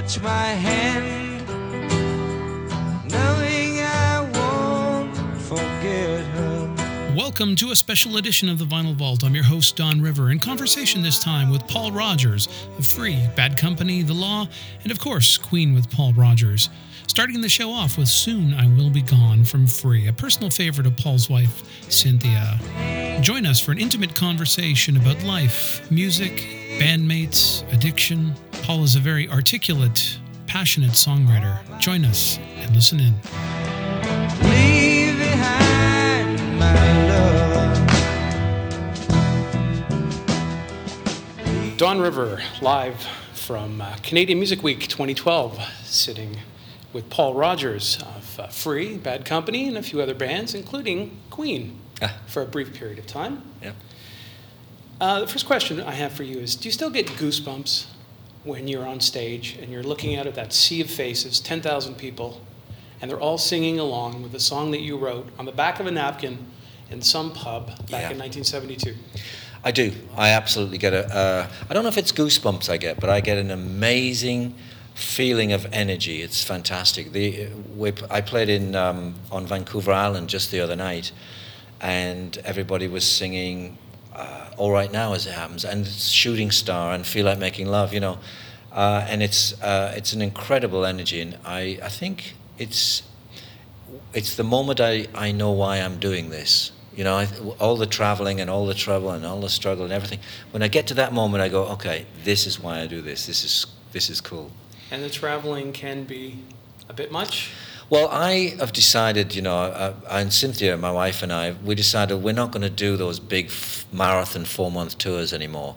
touch my hand, knowing I won't forget her. Welcome to a special edition of the Vinyl Vault. I'm your host, Don River, in conversation this time with Paul Rodgers of Free, Bad Company, The Law, and of course, Queen with Paul Rodgers. Starting the show off with Soon I Will Be Gone from Free, a personal favorite of Paul's wife, Cynthia. Join us for an intimate conversation about life, music, bandmates, addiction. Paul is a very articulate, passionate songwriter. Join us and listen in. Leave behind my love. Don River, live from uh, Canadian Music Week 2012, sitting with Paul Rodgers of uh, Free, Bad Company, and a few other bands, including Queen, Ah. for a brief period of time. Yeah. Uh, the first question I have for you is Do you still get goosebumps when you're on stage and you're looking out at that sea of faces, 10,000 people, and they're all singing along with the song that you wrote on the back of a napkin in some pub back Yeah. in 1972? I do. I absolutely get a. Uh, I don't know if it's goosebumps I get, but I get an amazing feeling of energy. It's fantastic. The we, I played in um, on Vancouver Island just the other night, and everybody was singing uh, "All Right Now" as it happens, and "Shooting Star" and "Feel Like Making Love." You know, uh, and it's uh, it's an incredible energy, and I I think it's it's the moment I, I know why I'm doing this. You know, I, all the traveling and all the trouble and all the struggle and everything. When I get to that moment, I go, okay, this is why I do this. This is this is cool. And the traveling can be a bit much. Well, I have decided, you know, uh, and Cynthia, my wife, and I, we decided we're not going to do those big f- marathon four-month tours anymore.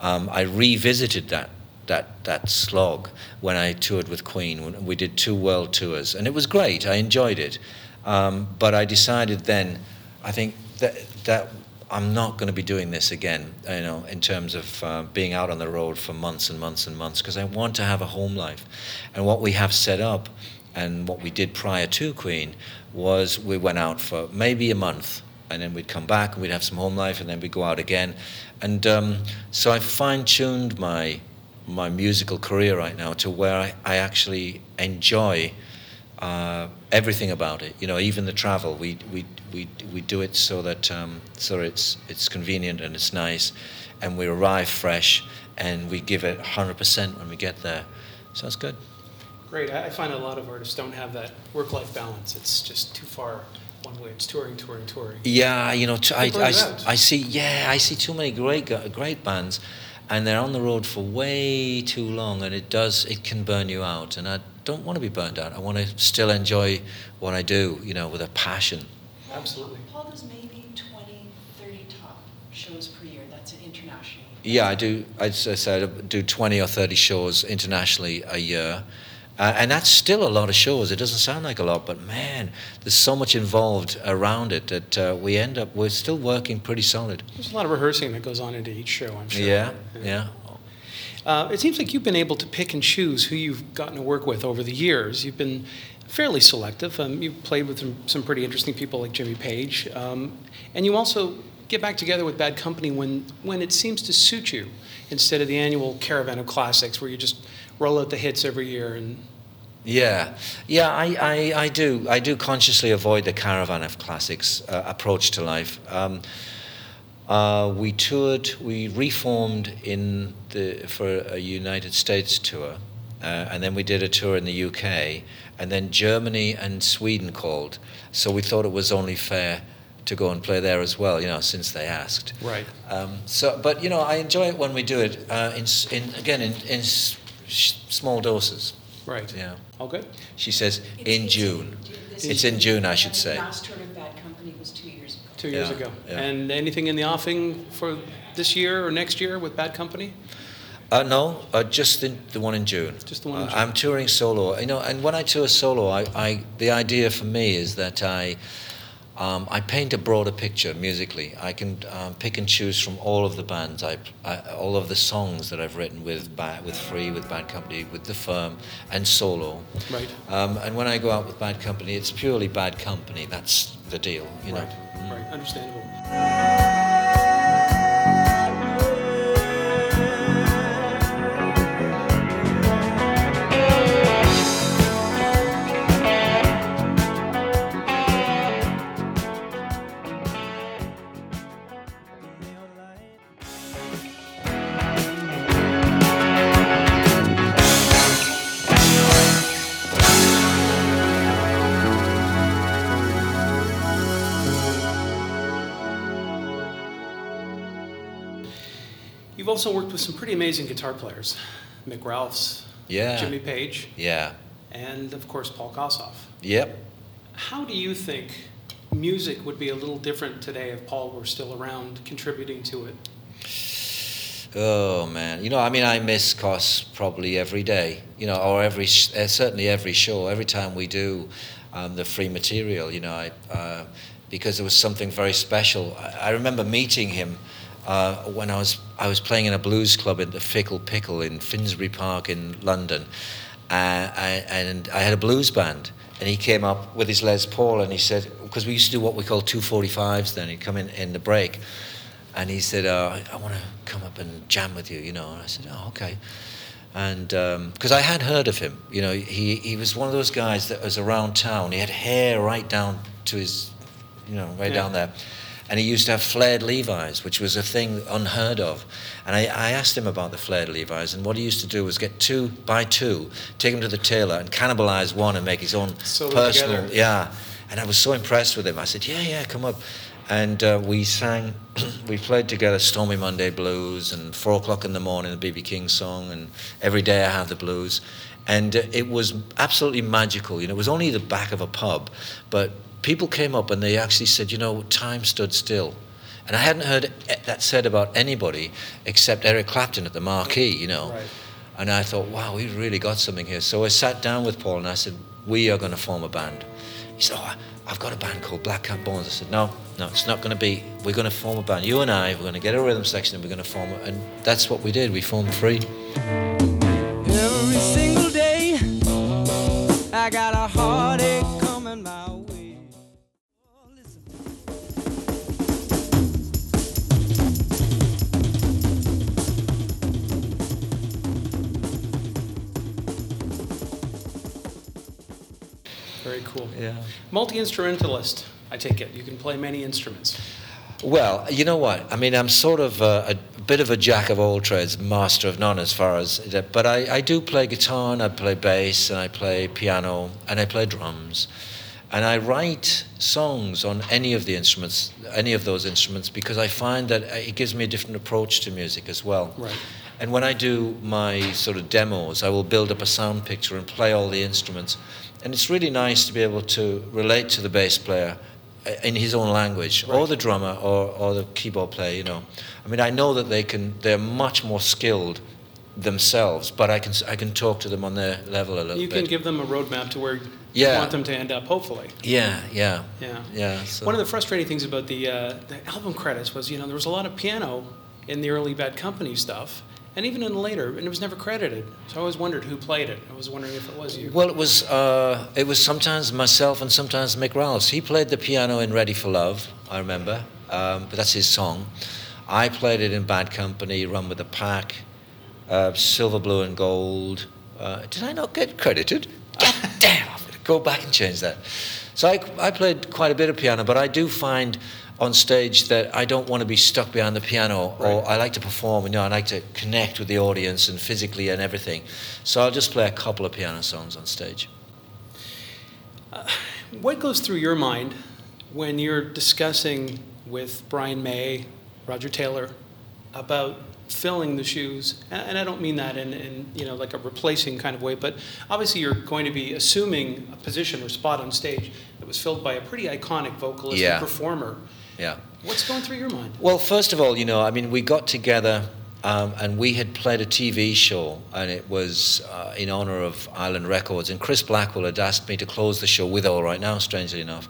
Um, I revisited that that that slog when I toured with Queen. We did two world tours, and it was great. I enjoyed it, um, but I decided then, I think that that I'm not going to be doing this again. You know, in terms of uh, being out on the road for months and months and months, because I want to have a home life, and what we have set up and what we did prior to Queen was we went out for maybe a month and then we'd come back and we'd have some home life and then we'd go out again. And um, so I fine tuned my, my musical career right now to where I, I actually enjoy uh, everything about it. You know, even the travel, we, we, we, we do it so that um, so it's, it's convenient and it's nice and we arrive fresh and we give it 100% when we get there. So it's good. Great. I I find a lot of artists don't have that work life balance. It's just too far one way. It's touring, touring, touring. Yeah, you know, t- I, People I, burn out. I see. Yeah, I see too many great great bands, and they're on the road for way too long, and it does it can burn you out. And I don't want to be burned out. I want to still enjoy what I do, you know, with a passion. Absolutely. Paul does maybe 20, 30 top shows per year. That's an international. Yeah, I do. As I said, I do twenty or thirty shows internationally a year. Uh, and that's still a lot of shows. It doesn't sound like a lot, but man, there's so much involved around it that uh, we end up, we're still working pretty solid. There's a lot of rehearsing that goes on into each show, I'm sure. Yeah, yeah. Uh, it seems like you've been able to pick and choose who you've gotten to work with over the years. You've been fairly selective. Um, you've played with some, some pretty interesting people like Jimmy Page. Um, and you also get back together with Bad Company when, when it seems to suit you instead of the annual caravan of classics where you just roll out the hits every year. And Yeah, yeah, I, I, I do. I do consciously avoid the caravan of classics uh, approach to life. Um, uh, we toured, we reformed in the for a United States tour, uh, and then we did a tour in the UK, and then Germany and Sweden called. So we thought it was only fair to go and play there as well, you know, since they asked. Right. Um, so, but you know, I enjoy it when we do it uh, in, in again in, in sh- small doses. right. Yeah. All good? She says It's- in it's June. this It's in June, I should say. The last tour of Bad Company was two years ago. Two years Yeah, ago. yeah. And anything in the offing for this year or next year with Bad Company? Uh, no, uh, just the, the one in June. Just the one in Uh, June. I'm touring solo. You know, and when I tour solo, I, I the idea for me is that I. Um, I paint a broader picture musically. I can um, pick and choose from all of the bands, I, I, all of the songs that I've written with ba- with Free, with Bad Company, with The Firm, and solo. Right. Um, and when I go out with Bad Company, it's purely Bad Company. That's the deal, you know. Right. Right. Understandable. Also worked with some pretty amazing guitar players, Mick Ralphs, Yeah. Jimmy Page, Yeah. and of course Paul Kossoff. Yep. How do you think music would be a little different today if Paul were still around contributing to it? Oh man, you know, I mean, I miss Koss probably every day, you know, or every sh- uh, certainly every show, every time we do um, the free material, you know, I, uh, because it was something very special. I, I remember meeting him uh, when I was I was playing in a blues club in the Fickle Pickle in Finsbury Park in London, uh, I, and I had a blues band, and he came up with his Les Paul, and he said, because we used to do what we call 245s then, he'd come in in the break. And he said, uh, I want to come up and jam with you, you know. And I said, oh, okay. And because I had heard of him, you know, he, he was one of those guys that was around town. He had hair right down to his, you know, right Yeah. down there. And he used to have flared Levi's, which was a thing unheard of. And I, I asked him about the flared Levi's, and what he used to do was get two, by two, take them to the tailor, and cannibalize one and make his own them personal. together. Yeah. And I was so impressed with him. I said, yeah, yeah, come up. And uh, we sang, we played together Stormy Monday Blues and Four O'Clock in the Morning, the B.B. King song, and Every Day I Have the Blues. And uh, it was absolutely magical. You know, it was only the back of a pub, but people came up and they actually said, you know, time stood still. And I hadn't heard that said about anybody except Eric Clapton at the Marquee, you know. Right. And I thought, wow, we've really got something here. So I sat down with Paul and I said, we are going to form a band. He said, oh, I've got a band called Black Cat Bones. I said, no, no, it's not going to be. We're going to form a band. You and I, we're going to get a rhythm section and we're going to form it. And that's what we did. We formed Free. Yeah. Multi instrumentalist, I take it. You can play many instruments. Well, you know what? I mean, I'm sort of a, a bit of a jack of all trades, master of none as far as. But I, I do play guitar and I play bass and I play piano and I play drums. And I write songs on any of the instruments, any of those instruments, because I find that it gives me a different approach to music as well. Right. And when I do my sort of demos, I will build up a sound picture and play all the instruments. And it's really nice to be able to relate to the bass player uh, in his own language, or the drummer, or, or the keyboard player. You know, I mean, I know that they can. They're much more skilled themselves, but I can I can talk to them on their level a little bit. You bit. can give them a roadmap to where you want them to end up, hopefully. yeah, yeah, Yeah. yeah. So. One of the frustrating things about the, uh, the album credits was, you know, there was a lot of piano in the early Bad Company stuff, and even in later, and it was never credited. So I always wondered who played it. I was wondering if it was you. Well, it was uh, it was sometimes myself and sometimes Mick Ralphs. He played the piano in Ready for Love, I remember, um, but that's his song. I played it in Bad Company, Run with the Pack, uh, Silver, Blue, and Gold. Uh, did I not get credited? God damn! I'm to go back and change that. So I, I played quite a bit of piano, but I do find on stage that I don't want to be stuck behind the piano, or I like to perform. And you know, I like to connect with the audience and physically and everything. So I'll just play a couple of piano songs on stage. Uh, what goes through your mind when you're discussing with Brian May, Roger Taylor, about filling the shoes? And and I don't mean that in, in you know like a replacing kind of way, but obviously you're going to be assuming a position or spot on stage that was filled by a pretty iconic vocalist Yeah. and performer. Yeah. What's going through your mind? Well, first of all, you know, I mean, we got together um, and we had played a TV show, and it was uh, in honor of Island Records. And Chris Blackwell had asked me to close the show with All Right Now, strangely enough.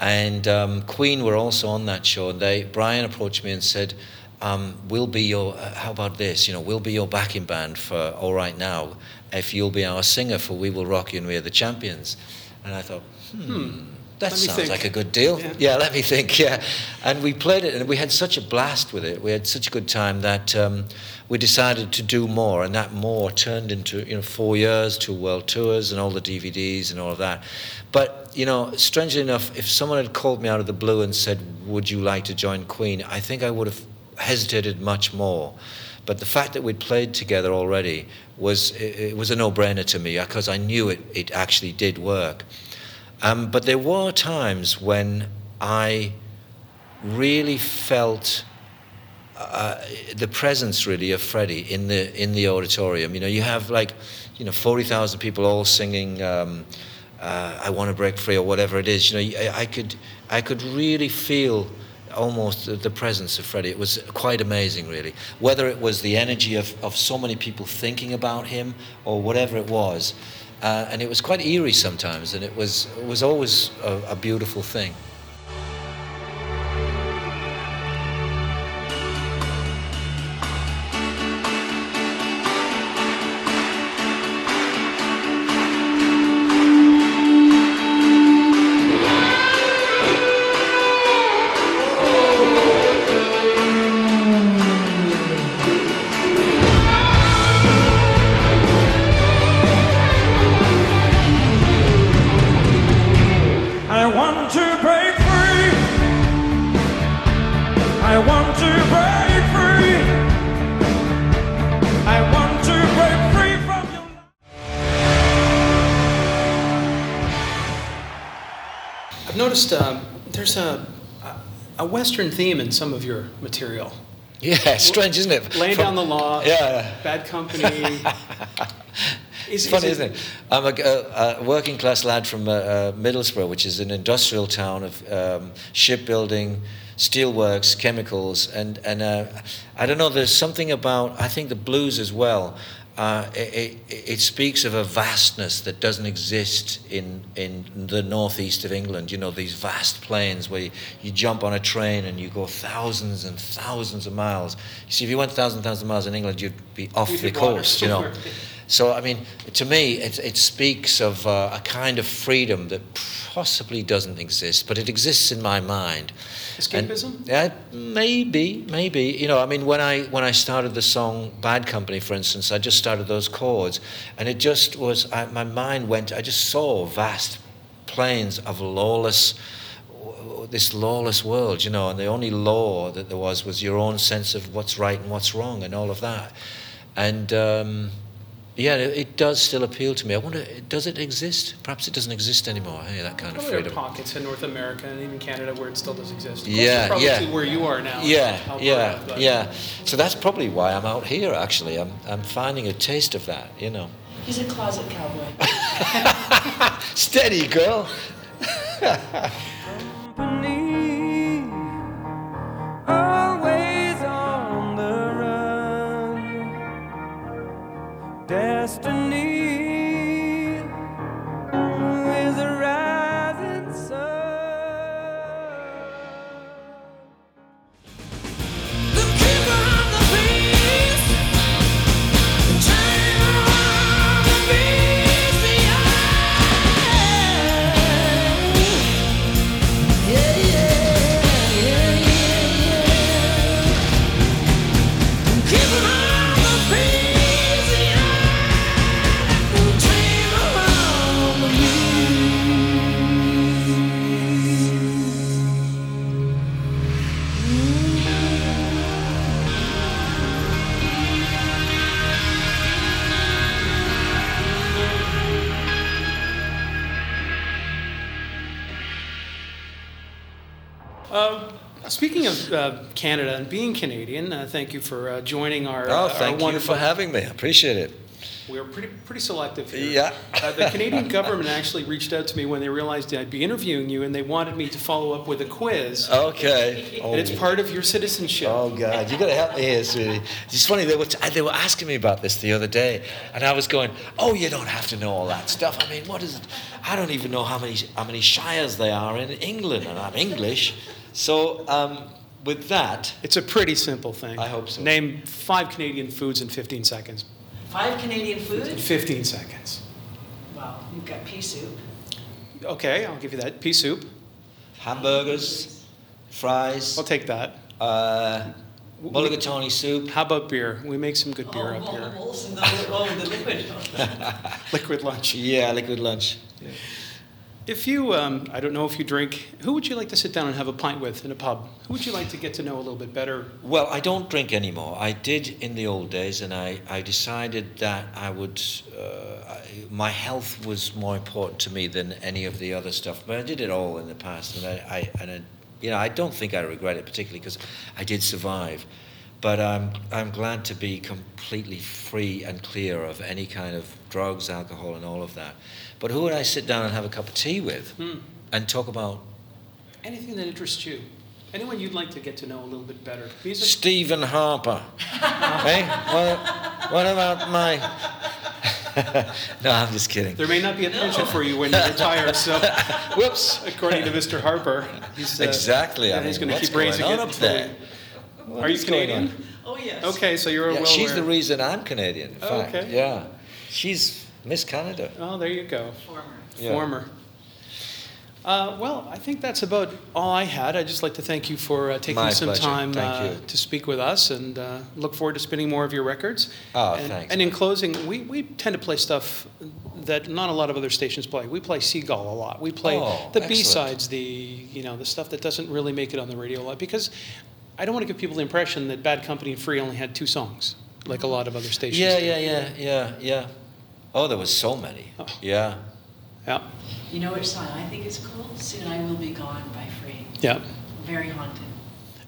And um, Queen were also on that show, and they Brian approached me and said, um, "We'll be your. Uh, how about this? You know, we'll be your backing band for All Right Now if you'll be our singer for We Will Rock You and We're the Champions." And I thought, hmm. That Let sounds think. like a good deal. Yeah. Yeah. let me think. Yeah, and we played it, and we had such a blast with it. We had such a good time that um, we decided to do more, and that more turned into you know four years, two world tours, and all the DVDs and all of that. But you know, strangely enough, if someone had called me out of the blue and said, "Would you like to join Queen?" I think I would have hesitated much more. But the fact that we'd played together already was it, it was a no-brainer to me because I knew it, it actually did work. Um, but there were times when I really felt uh, the presence really of Freddie in the in the auditorium. You know, you have like, you know, forty thousand people all singing. Um, uh, I want to break free or whatever it is. You know, I, I could I could really feel almost the, the presence of Freddie. It was quite amazing, really. Whether it was the energy of, of so many people thinking about him or whatever it was, uh, and it was quite eerie sometimes, and it was was always a, a beautiful thing. I've noticed uh, there's a, a Western theme in some of your material. Yeah, strange, isn't it? Laying From- down the law, Yeah. bad company. It's funny, is not it? I'm a, a, a working class lad from uh, uh, Middlesbrough, which is an industrial town of um, shipbuilding, steelworks, chemicals, and and uh, I don't know. There's something about I think the blues as well. Uh, it, it, it speaks of a vastness that doesn't exist in in the northeast of England. You know these vast plains where you, you jump on a train and you go thousands and thousands of miles. You see, if you went thousands and thousands of miles in England, you'd be off You'd the coast. You know. So, I mean, to me, it, it speaks of uh, a kind of freedom that possibly doesn't exist, but it exists in my mind. Escapism? yeah, maybe, maybe. You know, I mean, when I when I started the song "Bad Company," for instance, I just started those chords, and it just was. I, my mind went. I just saw vast plains of lawless this lawless world, you know, and the only law that there was was your own sense of what's right and what's wrong and all of that. And um, yeah, it, it does still appeal to me. I wonder, does it exist? Perhaps it doesn't exist anymore. Hey, that kind of Probably there are freedom. pockets in North America and even Canada where it still does exist. Closer Yeah, probably yeah. where you are now. Yeah, Alberta, yeah, but- yeah. So that's probably why I'm out here. Actually, I'm I'm finding a taste of that. You know. He's a closet cowboy. Steady, girl. Uh, uh, Canada and being Canadian, uh, thank you for uh, joining our. Oh, our thank you wonderful- for having me. I appreciate it. We're pretty pretty selective here. Yeah. Uh, the Canadian government actually reached out to me when they realized I'd be interviewing you, and they wanted me to follow up with a quiz. Okay. And it's part of your citizenship. Oh God, you got to help me here, sweetie. It's funny they were t- they were asking me about this the other day, and I was going, "Oh, you don't have to know all that stuff. I mean, what is it? I don't even know how many how many shires there are in England, and I'm English." So, um, with that, It's a pretty simple thing. I hope so. Name five Canadian foods in 15 seconds. Five Canadian foods? 15 seconds. Wow, you've got pea soup. Okay, I'll give you that. Pea soup. hamburgers, fries, I'll take that. uh, mulligatawny soup. How about beer? We make some good beer up oh, here. Oh, some the, oh, the liquid. Liquid lunch. Yeah, liquid lunch. If you, um, I don't know if you drink, who would you like to sit down and have a pint with in a pub? Who would you like to get to know a little bit better? Well, I don't drink anymore. I did in the old days, and I, I decided that I would. Uh, I, my health was more important to me than any of the other stuff. But I did it all in the past, and I, I and I, you know I don't think I regret it particularly because I did survive. But I'm, I'm glad to be completely free and clear of any kind of drugs, alcohol, and all of that. But who would I sit down and have a cup of tea with Hmm. and talk about Anything that interests you? Anyone you'd like to get to know a little bit better? Music? Stephen Harper? hey, what, what about my. no, I'm just kidding. There may not be a pension for you when you retire, so Whoops. according to Mr. Harper, he's uh, Exactly. I yeah, he's going to keep raising going it. up until there? What Are you is going Canadian? on? Oh, yes. Okay, so you're a. Yeah, well she's the reason I'm Canadian. In Oh, fact, okay. yeah, she's Miss Canada. Oh, there you go. Former. Yeah. Former. Uh, well, I think that's about all I had. I'd just like to thank you for uh, taking My some pleasure. time uh, to speak with us and uh, look forward to spinning more of your records. Oh, and, thanks, And in closing, we, we tend to play stuff that not a lot of other stations play. We play Seagull a lot. We play Oh, the. B-sides, the, you know, the stuff that doesn't really make it on the radio a lot because I don't want to give people the impression that Bad Company and Free only had two songs like a lot of other stations Yeah, do. yeah, yeah, yeah, yeah. Oh, there was so many. Oh. Yeah. Yeah. You know which song I think is cool? Soon I Will Be Gone by Free. Yeah. Very haunted.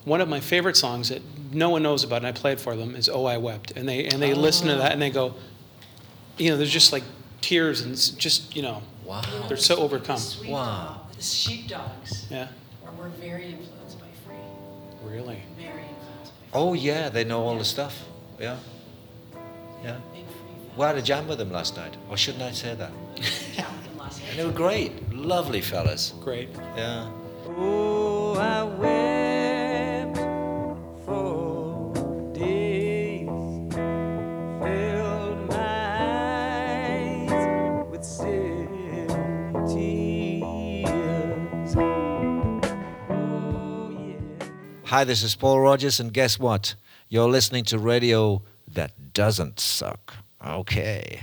One of my favorite songs that no one knows about, and I played for them, is "Oh I Wept," and they and they listen to oh. that and they go, you know, there's just like tears and just you know, Wow. they're so overcome. Sweet Wow. dog, the sheepdogs Yeah, were, were very influenced by Free. really. Very influenced by Free. Oh, yeah, they know all the stuff. Yeah. Yeah. Big Free. We had a jam with them last night. Or shouldn't I say that? Yeah, in Los And they were great. Lovely fellas. Great. Yeah. Oh, I wept for days, filled my eyes with silver tears. Oh, yeah. Hi, this is Paul Rodgers, and guess what? You're listening to radio that doesn't suck. Okay.